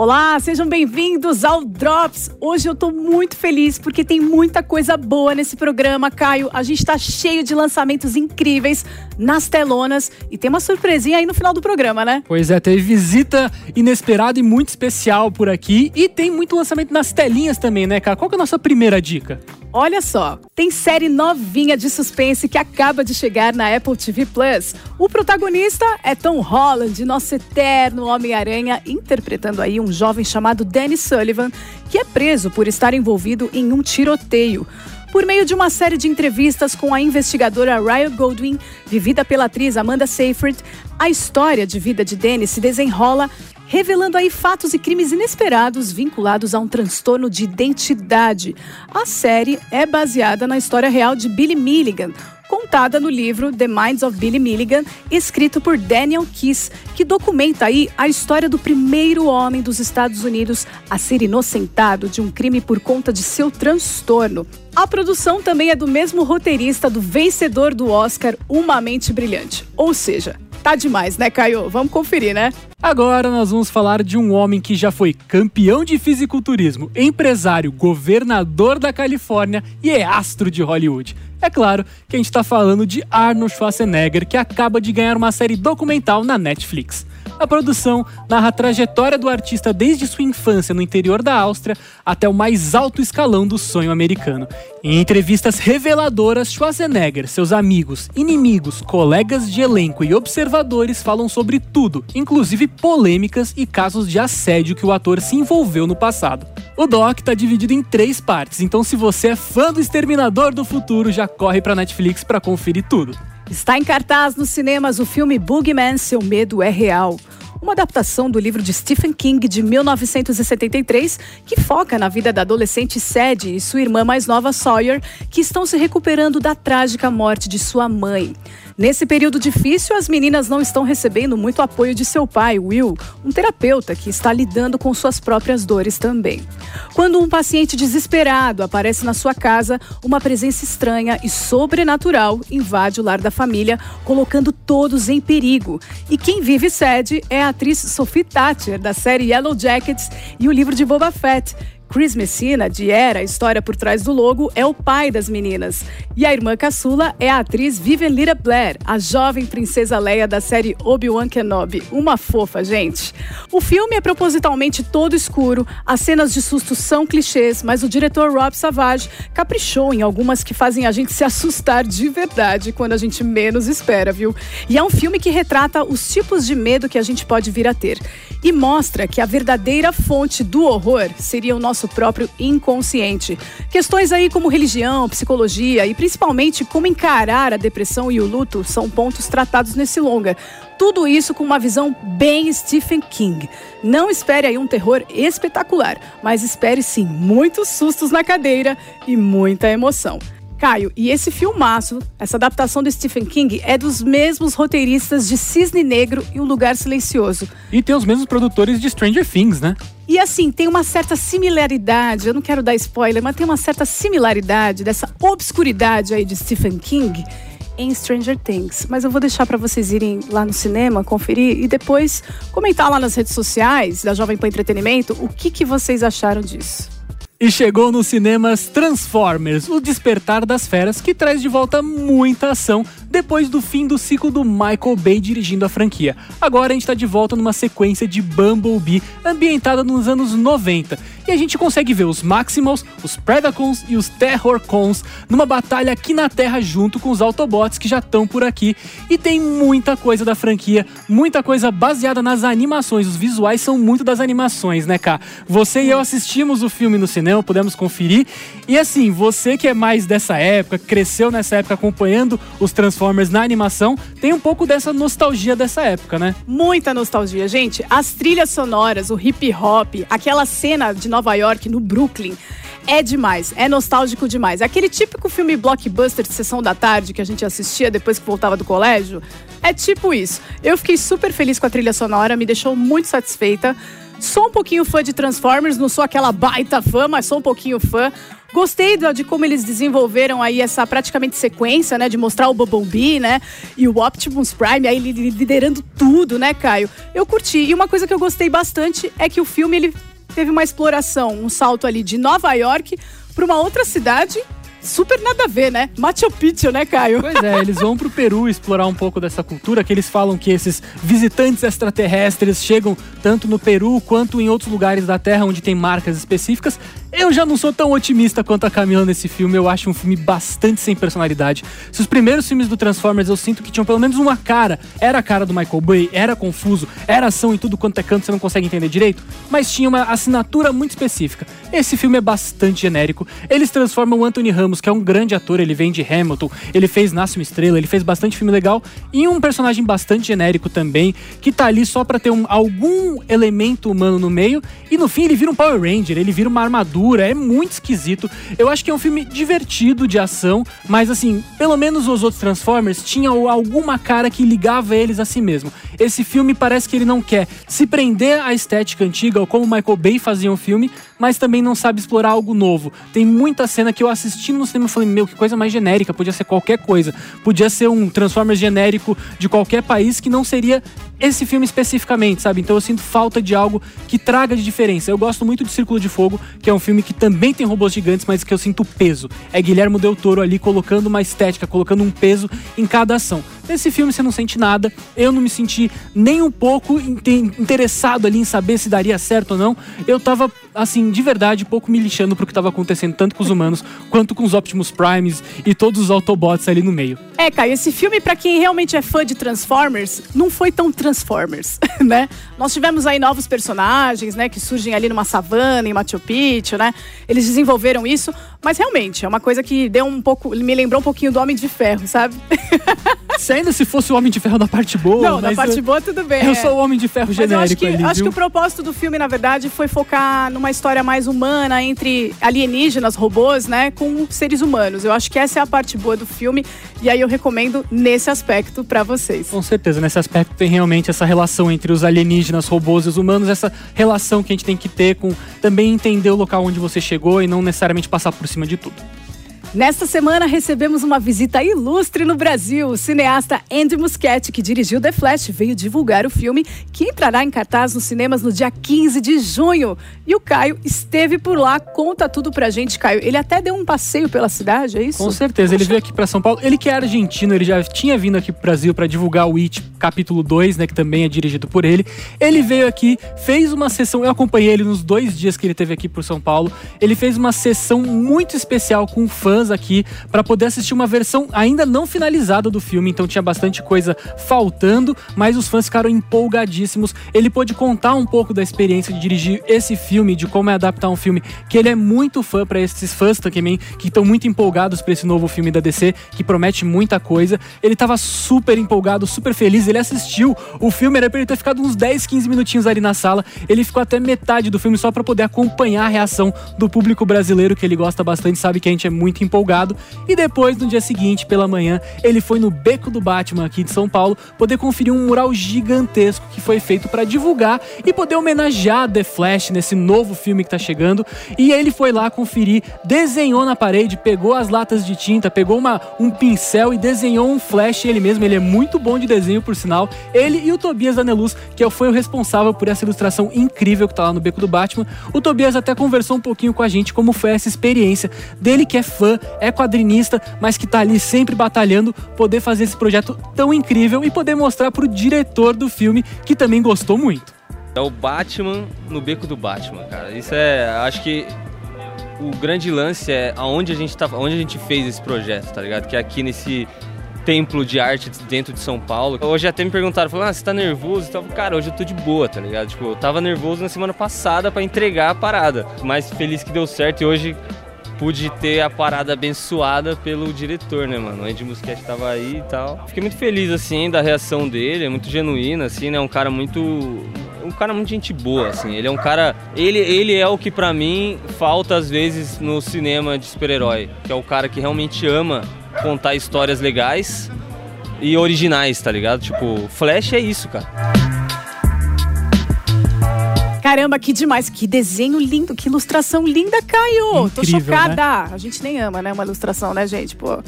Olá, sejam bem-vindos ao Drops. Hoje eu tô muito feliz porque tem muita coisa boa nesse programa, Caio. A gente tá cheio de lançamentos incríveis nas telonas e tem uma surpresinha aí no final do programa, né? Pois é, teve visita inesperada e muito especial por aqui e tem muito lançamento nas telinhas também, né, cara? Qual que é a nossa primeira dica? Olha só, tem série novinha de suspense que acaba de chegar na Apple TV Plus. O protagonista é Tom Holland, nosso eterno Homem-Aranha, interpretando aí um jovem chamado Danny Sullivan, que é preso por estar envolvido em um tiroteio. Por meio de uma série de entrevistas com a investigadora Ryan Goldwyn, vivida pela atriz Amanda Seyfried, a história de vida de Danny se desenrola revelando aí fatos e crimes inesperados vinculados a um transtorno de identidade. A série é baseada na história real de Billy Milligan, contada no livro The Minds of Billy Milligan, escrito por Daniel Kiss, que documenta aí a história do primeiro homem dos Estados Unidos a ser inocentado de um crime por conta de seu transtorno. A produção também é do mesmo roteirista do vencedor do Oscar, Uma Mente Brilhante. Ou seja, Tá demais, né, Caio? Vamos conferir, né? Agora nós vamos falar de um homem que já foi campeão de fisiculturismo, empresário, governador da Califórnia e é astro de Hollywood. É claro que a gente está falando de Arnold Schwarzenegger, que acaba de ganhar uma série documental na Netflix. A produção narra a trajetória do artista desde sua infância no interior da Áustria até o mais alto escalão do sonho americano. Em entrevistas reveladoras, Schwarzenegger, seus amigos, inimigos, colegas de elenco e observadores falam sobre tudo, inclusive polêmicas e casos de assédio que o ator se envolveu no passado. O doc está dividido em três partes, então se você é fã do Exterminador do Futuro, já corre para Netflix para conferir tudo. Está em cartaz nos cinemas o filme Boogeyman, Seu Medo é Real. Uma adaptação do livro de Stephen King de 1973, que foca na vida da adolescente Sadie e sua irmã mais nova Sawyer, que estão se recuperando da trágica morte de sua mãe. Nesse período difícil, as meninas não estão recebendo muito apoio de seu pai, Will, um terapeuta que está lidando com suas próprias dores também. Quando um paciente desesperado aparece na sua casa, uma presença estranha e sobrenatural invade o lar da família, colocando todos em perigo. E quem vive sede é a atriz Sophie Thatcher, da série Yellow Jackets e o livro de Boba Fett, Chris Messina, de Era, história por trás do logo, é o pai das meninas. E a irmã caçula é a atriz Vivian Lira Blair, a jovem princesa Leia da série Obi-Wan Kenobi. Uma fofa, gente. O filme é propositalmente todo escuro, as cenas de susto são clichês, mas o diretor Rob Savage caprichou em algumas que fazem a gente se assustar de verdade quando a gente menos espera, viu? E é um filme que retrata os tipos de medo que a gente pode vir a ter. E mostra que a verdadeira fonte do horror seria o nosso próprio inconsciente. Questões aí como religião, psicologia e principalmente como encarar a depressão e o luto são pontos tratados nesse longa. Tudo isso com uma visão bem Stephen King. Não espere aí um terror espetacular, mas espere sim muitos sustos na cadeira e muita emoção. Caio, e esse filmaço, essa adaptação do Stephen King, é dos mesmos roteiristas de Cisne Negro e Um Lugar Silencioso. E tem os mesmos produtores de Stranger Things, né? E assim, tem uma certa similaridade, eu não quero dar spoiler, mas tem uma certa similaridade dessa obscuridade aí de Stephen King em Stranger Things. Mas eu vou deixar para vocês irem lá no cinema, conferir e depois comentar lá nas redes sociais da Jovem Pan Entretenimento o que, que vocês acharam disso. E chegou nos cinemas Transformers, o despertar das feras, que traz de volta muita ação depois do fim do ciclo do Michael Bay dirigindo a franquia. Agora a gente está de volta numa sequência de Bumblebee ambientada nos anos 90 e a gente consegue ver os Maximals, os Predacons e os Terrorcons numa batalha aqui na Terra junto com os Autobots que já estão por aqui. E tem muita coisa da franquia, muita coisa baseada nas animações. Os visuais são muito das animações, né, Cá? Você e eu assistimos o filme no cinema, podemos conferir. E assim, você que é mais dessa época, cresceu nessa época acompanhando os Transformers na animação, tem um pouco dessa nostalgia dessa época, né? Muita nostalgia, gente. As trilhas sonoras, o hip hop, aquela cena de Nova York, no Brooklyn. É demais, é nostálgico demais. É aquele típico filme blockbuster de sessão da tarde que a gente assistia depois que voltava do colégio. É tipo isso. Eu fiquei super feliz com a trilha sonora, me deixou muito satisfeita. Sou um pouquinho fã de Transformers, não sou aquela baita fã, mas sou um pouquinho fã. Gostei de como eles desenvolveram aí essa praticamente sequência, né? De mostrar o Bumblebee, né? E o Optimus Prime aí liderando tudo, né, Caio? Eu curti. E uma coisa que eu gostei bastante é que o filme ele teve uma exploração, um salto ali de Nova York para uma outra cidade super nada a ver, né? Machu Picchu, né, Caio? Pois é, eles vão pro Peru explorar um pouco dessa cultura, que eles falam que esses visitantes extraterrestres chegam tanto no Peru quanto em outros lugares da Terra onde tem marcas específicas. Eu já não sou tão otimista quanto a Camila nesse filme, eu acho um filme bastante sem personalidade. Se os primeiros filmes do Transformers eu sinto que tinham pelo menos uma cara, era a cara do Michael Bay, era confuso, era ação em tudo quanto é canto, você não consegue entender direito, mas tinha uma assinatura muito específica. Esse filme é bastante genérico. Eles transformam o Anthony Ramos que é um grande ator, ele vem de Hamilton, ele fez Nasce uma Estrela, ele fez bastante filme legal, e um personagem bastante genérico também, que tá ali só pra ter um, algum elemento humano no meio, e no fim ele vira um Power Ranger, ele vira uma armadura, é muito esquisito. Eu acho que é um filme divertido de ação, mas assim, pelo menos os outros Transformers tinham alguma cara que ligava eles a si mesmo. Esse filme parece que ele não quer se prender à estética antiga, ou como Michael Bay fazia um filme, mas também não sabe explorar algo novo. Tem muita cena que eu assisti no cinema falei, meu, que coisa mais genérica, podia ser qualquer coisa. Podia ser um Transformers genérico de qualquer país que não seria esse filme especificamente, sabe? Então eu sinto falta de algo que traga de diferença. Eu gosto muito de Círculo de Fogo, que é um filme que também tem robôs gigantes, mas que eu sinto peso. É Guilherme Del Toro ali colocando uma estética, colocando um peso em cada ação. Nesse filme você não sente nada, eu não me senti nem um pouco interessado ali em saber se daria certo ou não. Eu tava, assim, de verdade, pouco me lixando pro que tava acontecendo, tanto com os humanos quanto com os Optimus Primes e todos os Autobots ali no meio. É, Caio, esse filme, para quem realmente é fã de Transformers, não foi tão Transformers, né? Nós tivemos aí novos personagens, né, que surgem ali numa savana, em Machu Picchu, né? Eles desenvolveram isso, mas realmente é uma coisa que deu um pouco, me lembrou um pouquinho do Homem de Ferro, sabe? Se ainda se fosse o Homem de Ferro da parte boa. Não, da parte eu, boa tudo bem. Eu é. sou o Homem de Ferro genérico acho que, ali, acho que o propósito do filme, na verdade, foi focar numa história mais humana entre alienígenas, robôs, né, com seres humanos. Eu acho que essa é a parte boa do filme e aí eu recomendo nesse aspecto para vocês. Com certeza, nesse aspecto tem realmente essa relação entre os alienígenas, robôs e os humanos, essa relação que a gente tem que ter com também entender o local onde você chegou e não necessariamente passar por cima de tudo. Nesta semana recebemos uma visita ilustre no Brasil. O cineasta Andy Muschietti, que dirigiu The Flash, veio divulgar o filme que entrará em cartaz nos cinemas no dia 15 de junho. E o Caio esteve por lá, conta tudo pra gente, Caio. Ele até deu um passeio pela cidade, é isso? Com certeza, ele veio aqui para São Paulo. Ele que é argentino, ele já tinha vindo aqui pro Brasil para divulgar o It capítulo 2, né, que também é dirigido por ele. Ele veio aqui, fez uma sessão, eu acompanhei ele nos dois dias que ele teve aqui por São Paulo. Ele fez uma sessão muito especial com fãs fãs aqui para poder assistir uma versão ainda não finalizada do filme, então tinha bastante coisa faltando, mas os fãs ficaram empolgadíssimos. Ele pôde contar um pouco da experiência de dirigir esse filme, de como é adaptar um filme que ele é muito fã para esses fãs também que estão muito empolgados para esse novo filme da DC, que promete muita coisa. Ele tava super empolgado, super feliz, ele assistiu o filme, era para ele ter ficado uns 10, 15 minutinhos ali na sala. Ele ficou até metade do filme só para poder acompanhar a reação do público brasileiro que ele gosta bastante, sabe que a gente é muito empolgado. E depois, no dia seguinte, pela manhã, ele foi no Beco do Batman aqui de São Paulo poder conferir um mural gigantesco que foi feito para divulgar e poder homenagear The Flash nesse novo filme que tá chegando. E ele foi lá conferir, desenhou na parede, pegou as latas de tinta, pegou uma, um pincel e desenhou um Flash ele mesmo. Ele é muito bom de desenho, por sinal. Ele e o Tobias Daneluz, que foi o responsável por essa ilustração incrível que tá lá no Beco do Batman. O Tobias até conversou um pouquinho com a gente como foi essa experiência dele que é fã é quadrinista, mas que tá ali sempre batalhando poder fazer esse projeto tão incrível e poder mostrar pro diretor do filme que também gostou muito. É o Batman no beco do Batman, cara. Isso é, acho que o grande lance é aonde a gente tá, onde a gente fez esse projeto, tá ligado? Que é aqui nesse templo de arte dentro de São Paulo. Hoje até me perguntaram, falaram, ah, você tá nervoso e tal. Cara, hoje eu tô de boa, tá ligado? Tipo, eu tava nervoso na semana passada para entregar a parada. Mas feliz que deu certo e hoje pude ter a parada abençoada pelo diretor, né, mano? O Andy Muschietti tava aí e tal. Fiquei muito feliz, assim, da reação dele, é muito genuína, assim, né? Um cara muito um cara muito gente boa, assim. Ele é um cara. Ele, ele é o que para mim falta às vezes no cinema de super-herói. Que é o cara que realmente ama contar histórias legais e originais, tá ligado? Tipo, Flash é isso, cara. Caramba, que demais. Que desenho lindo, que ilustração linda, Caio. Incrível, Tô chocada. Né? A gente nem ama, né? Uma ilustração, né, gente? Pô.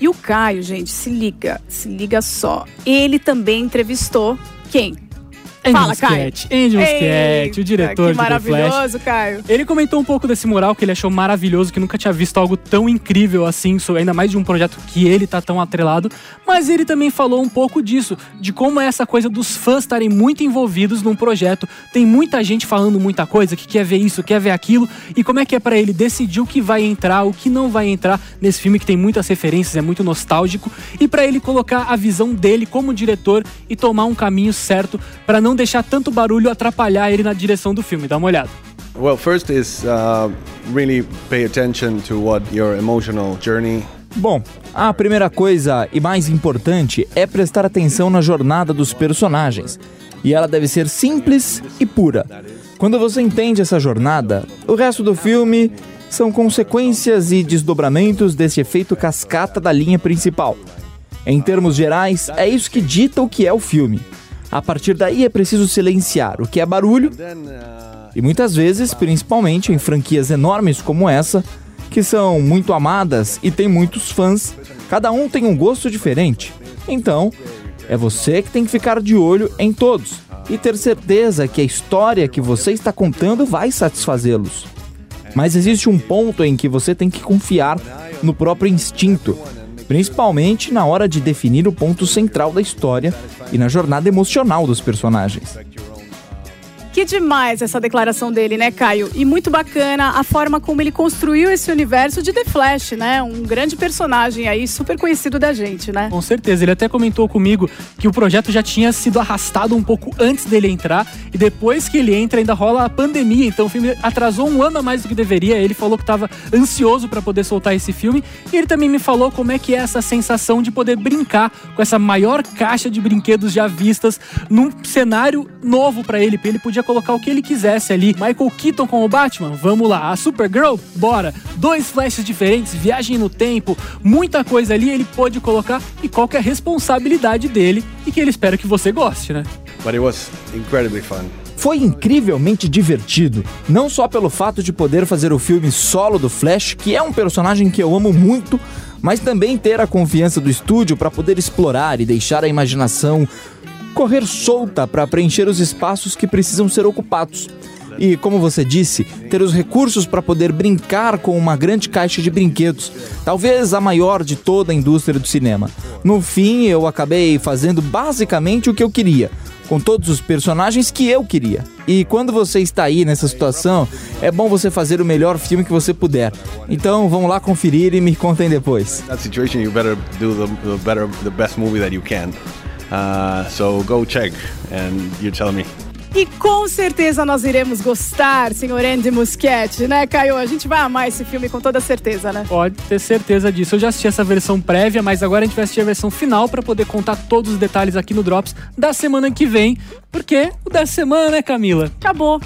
E o Caio, gente, se liga, se liga só. Ele também entrevistou quem? Andy Fala, Muschietti. Caio. Andy Muschietti, o diretor que maravilhoso, Caio. Ele comentou um pouco desse mural que ele achou maravilhoso, que nunca tinha visto algo tão incrível assim, ainda mais de um projeto que ele tá tão atrelado. Mas ele também falou um pouco disso, de como é essa coisa dos fãs estarem muito envolvidos num projeto. Tem muita gente falando muita coisa, que quer ver isso, quer ver aquilo, e como é que é para ele decidir o que vai entrar, o que não vai entrar nesse filme que tem muitas referências, é muito nostálgico, e para ele colocar a visão dele como diretor e tomar um caminho certo para não deixar tanto barulho atrapalhar ele na direção do filme. Dá uma olhada. Well, first is uh, really pay attention to what your emotional journey Bom, a primeira coisa e mais importante é prestar atenção na jornada dos personagens. E ela deve ser simples e pura. Quando você entende essa jornada, o resto do filme são consequências e desdobramentos desse efeito cascata da linha principal. Em termos gerais, é isso que dita o que é o filme. A partir daí é preciso silenciar o que é barulho. E muitas vezes, principalmente em franquias enormes como essa, que são muito amadas e tem muitos fãs, cada um tem um gosto diferente. Então, é você que tem que ficar de olho em todos e ter certeza que a história que você está contando vai satisfazê-los. Mas existe um ponto em que você tem que confiar no próprio instinto principalmente na hora de definir o ponto central da história e na jornada emocional dos personagens. Que demais essa declaração dele, né, Caio? E muito bacana a forma como ele construiu esse universo de The Flash, né? Um grande personagem aí, super conhecido da gente, né? Com certeza. Ele até comentou comigo que o projeto já tinha sido arrastado um pouco antes dele entrar e depois que ele entra ainda rola a pandemia. Então o filme atrasou um ano a mais do que deveria. Ele falou que estava ansioso para poder soltar esse filme e ele também me falou como é que é essa sensação de poder brincar com essa maior caixa de brinquedos já vistas num cenário novo para ele. Ele podia colocar o que ele quisesse ali. Michael Keaton com o Batman, vamos lá. A Supergirl, bora. Dois flashes diferentes, viagem no tempo, muita coisa ali ele pôde colocar e qual que é a responsabilidade dele e que ele espera que você goste, né? But it was incredibly fun. Foi incrivelmente divertido, não só pelo fato de poder fazer o filme solo do Flash, que é um personagem que eu amo muito, mas também ter a confiança do estúdio para poder explorar e deixar a imaginação correr solta para preencher os espaços que precisam ser ocupados. E, como você disse, ter os recursos para poder brincar com uma grande caixa de brinquedos, talvez a maior de toda a indústria do cinema. No fim, eu acabei fazendo basicamente o que eu queria, com todos os personagens que eu queria. E quando você está aí nessa situação, é bom você fazer o melhor filme que você puder. Então, vamos lá conferir e me contem depois. That situation, you better do the, the better, the best movie that you can. Uh, so go check and you tell me. E com certeza nós iremos gostar, senhor Andy Muschietti, né, Caio? A gente vai amar esse filme com toda certeza, né? Pode ter certeza disso. Eu já assisti essa versão prévia, mas agora a gente vai assistir a versão final para poder contar todos os detalhes aqui no Drops da semana que vem. Porque o da semana, né, Camila? Acabou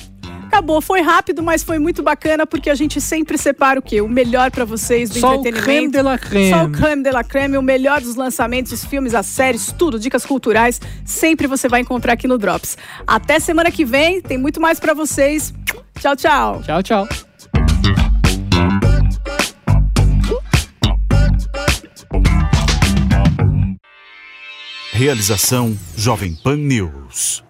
acabou. Foi rápido, mas foi muito bacana porque a gente sempre separa o quê? O melhor para vocês do Só entretenimento. O creme de la creme. Só o creme de la creme, o melhor dos lançamentos, os filmes, as séries, tudo, dicas culturais, sempre você vai encontrar aqui no Drops. Até semana que vem, tem muito mais para vocês. Tchau, tchau. Tchau, tchau. Realização Jovem Pan News.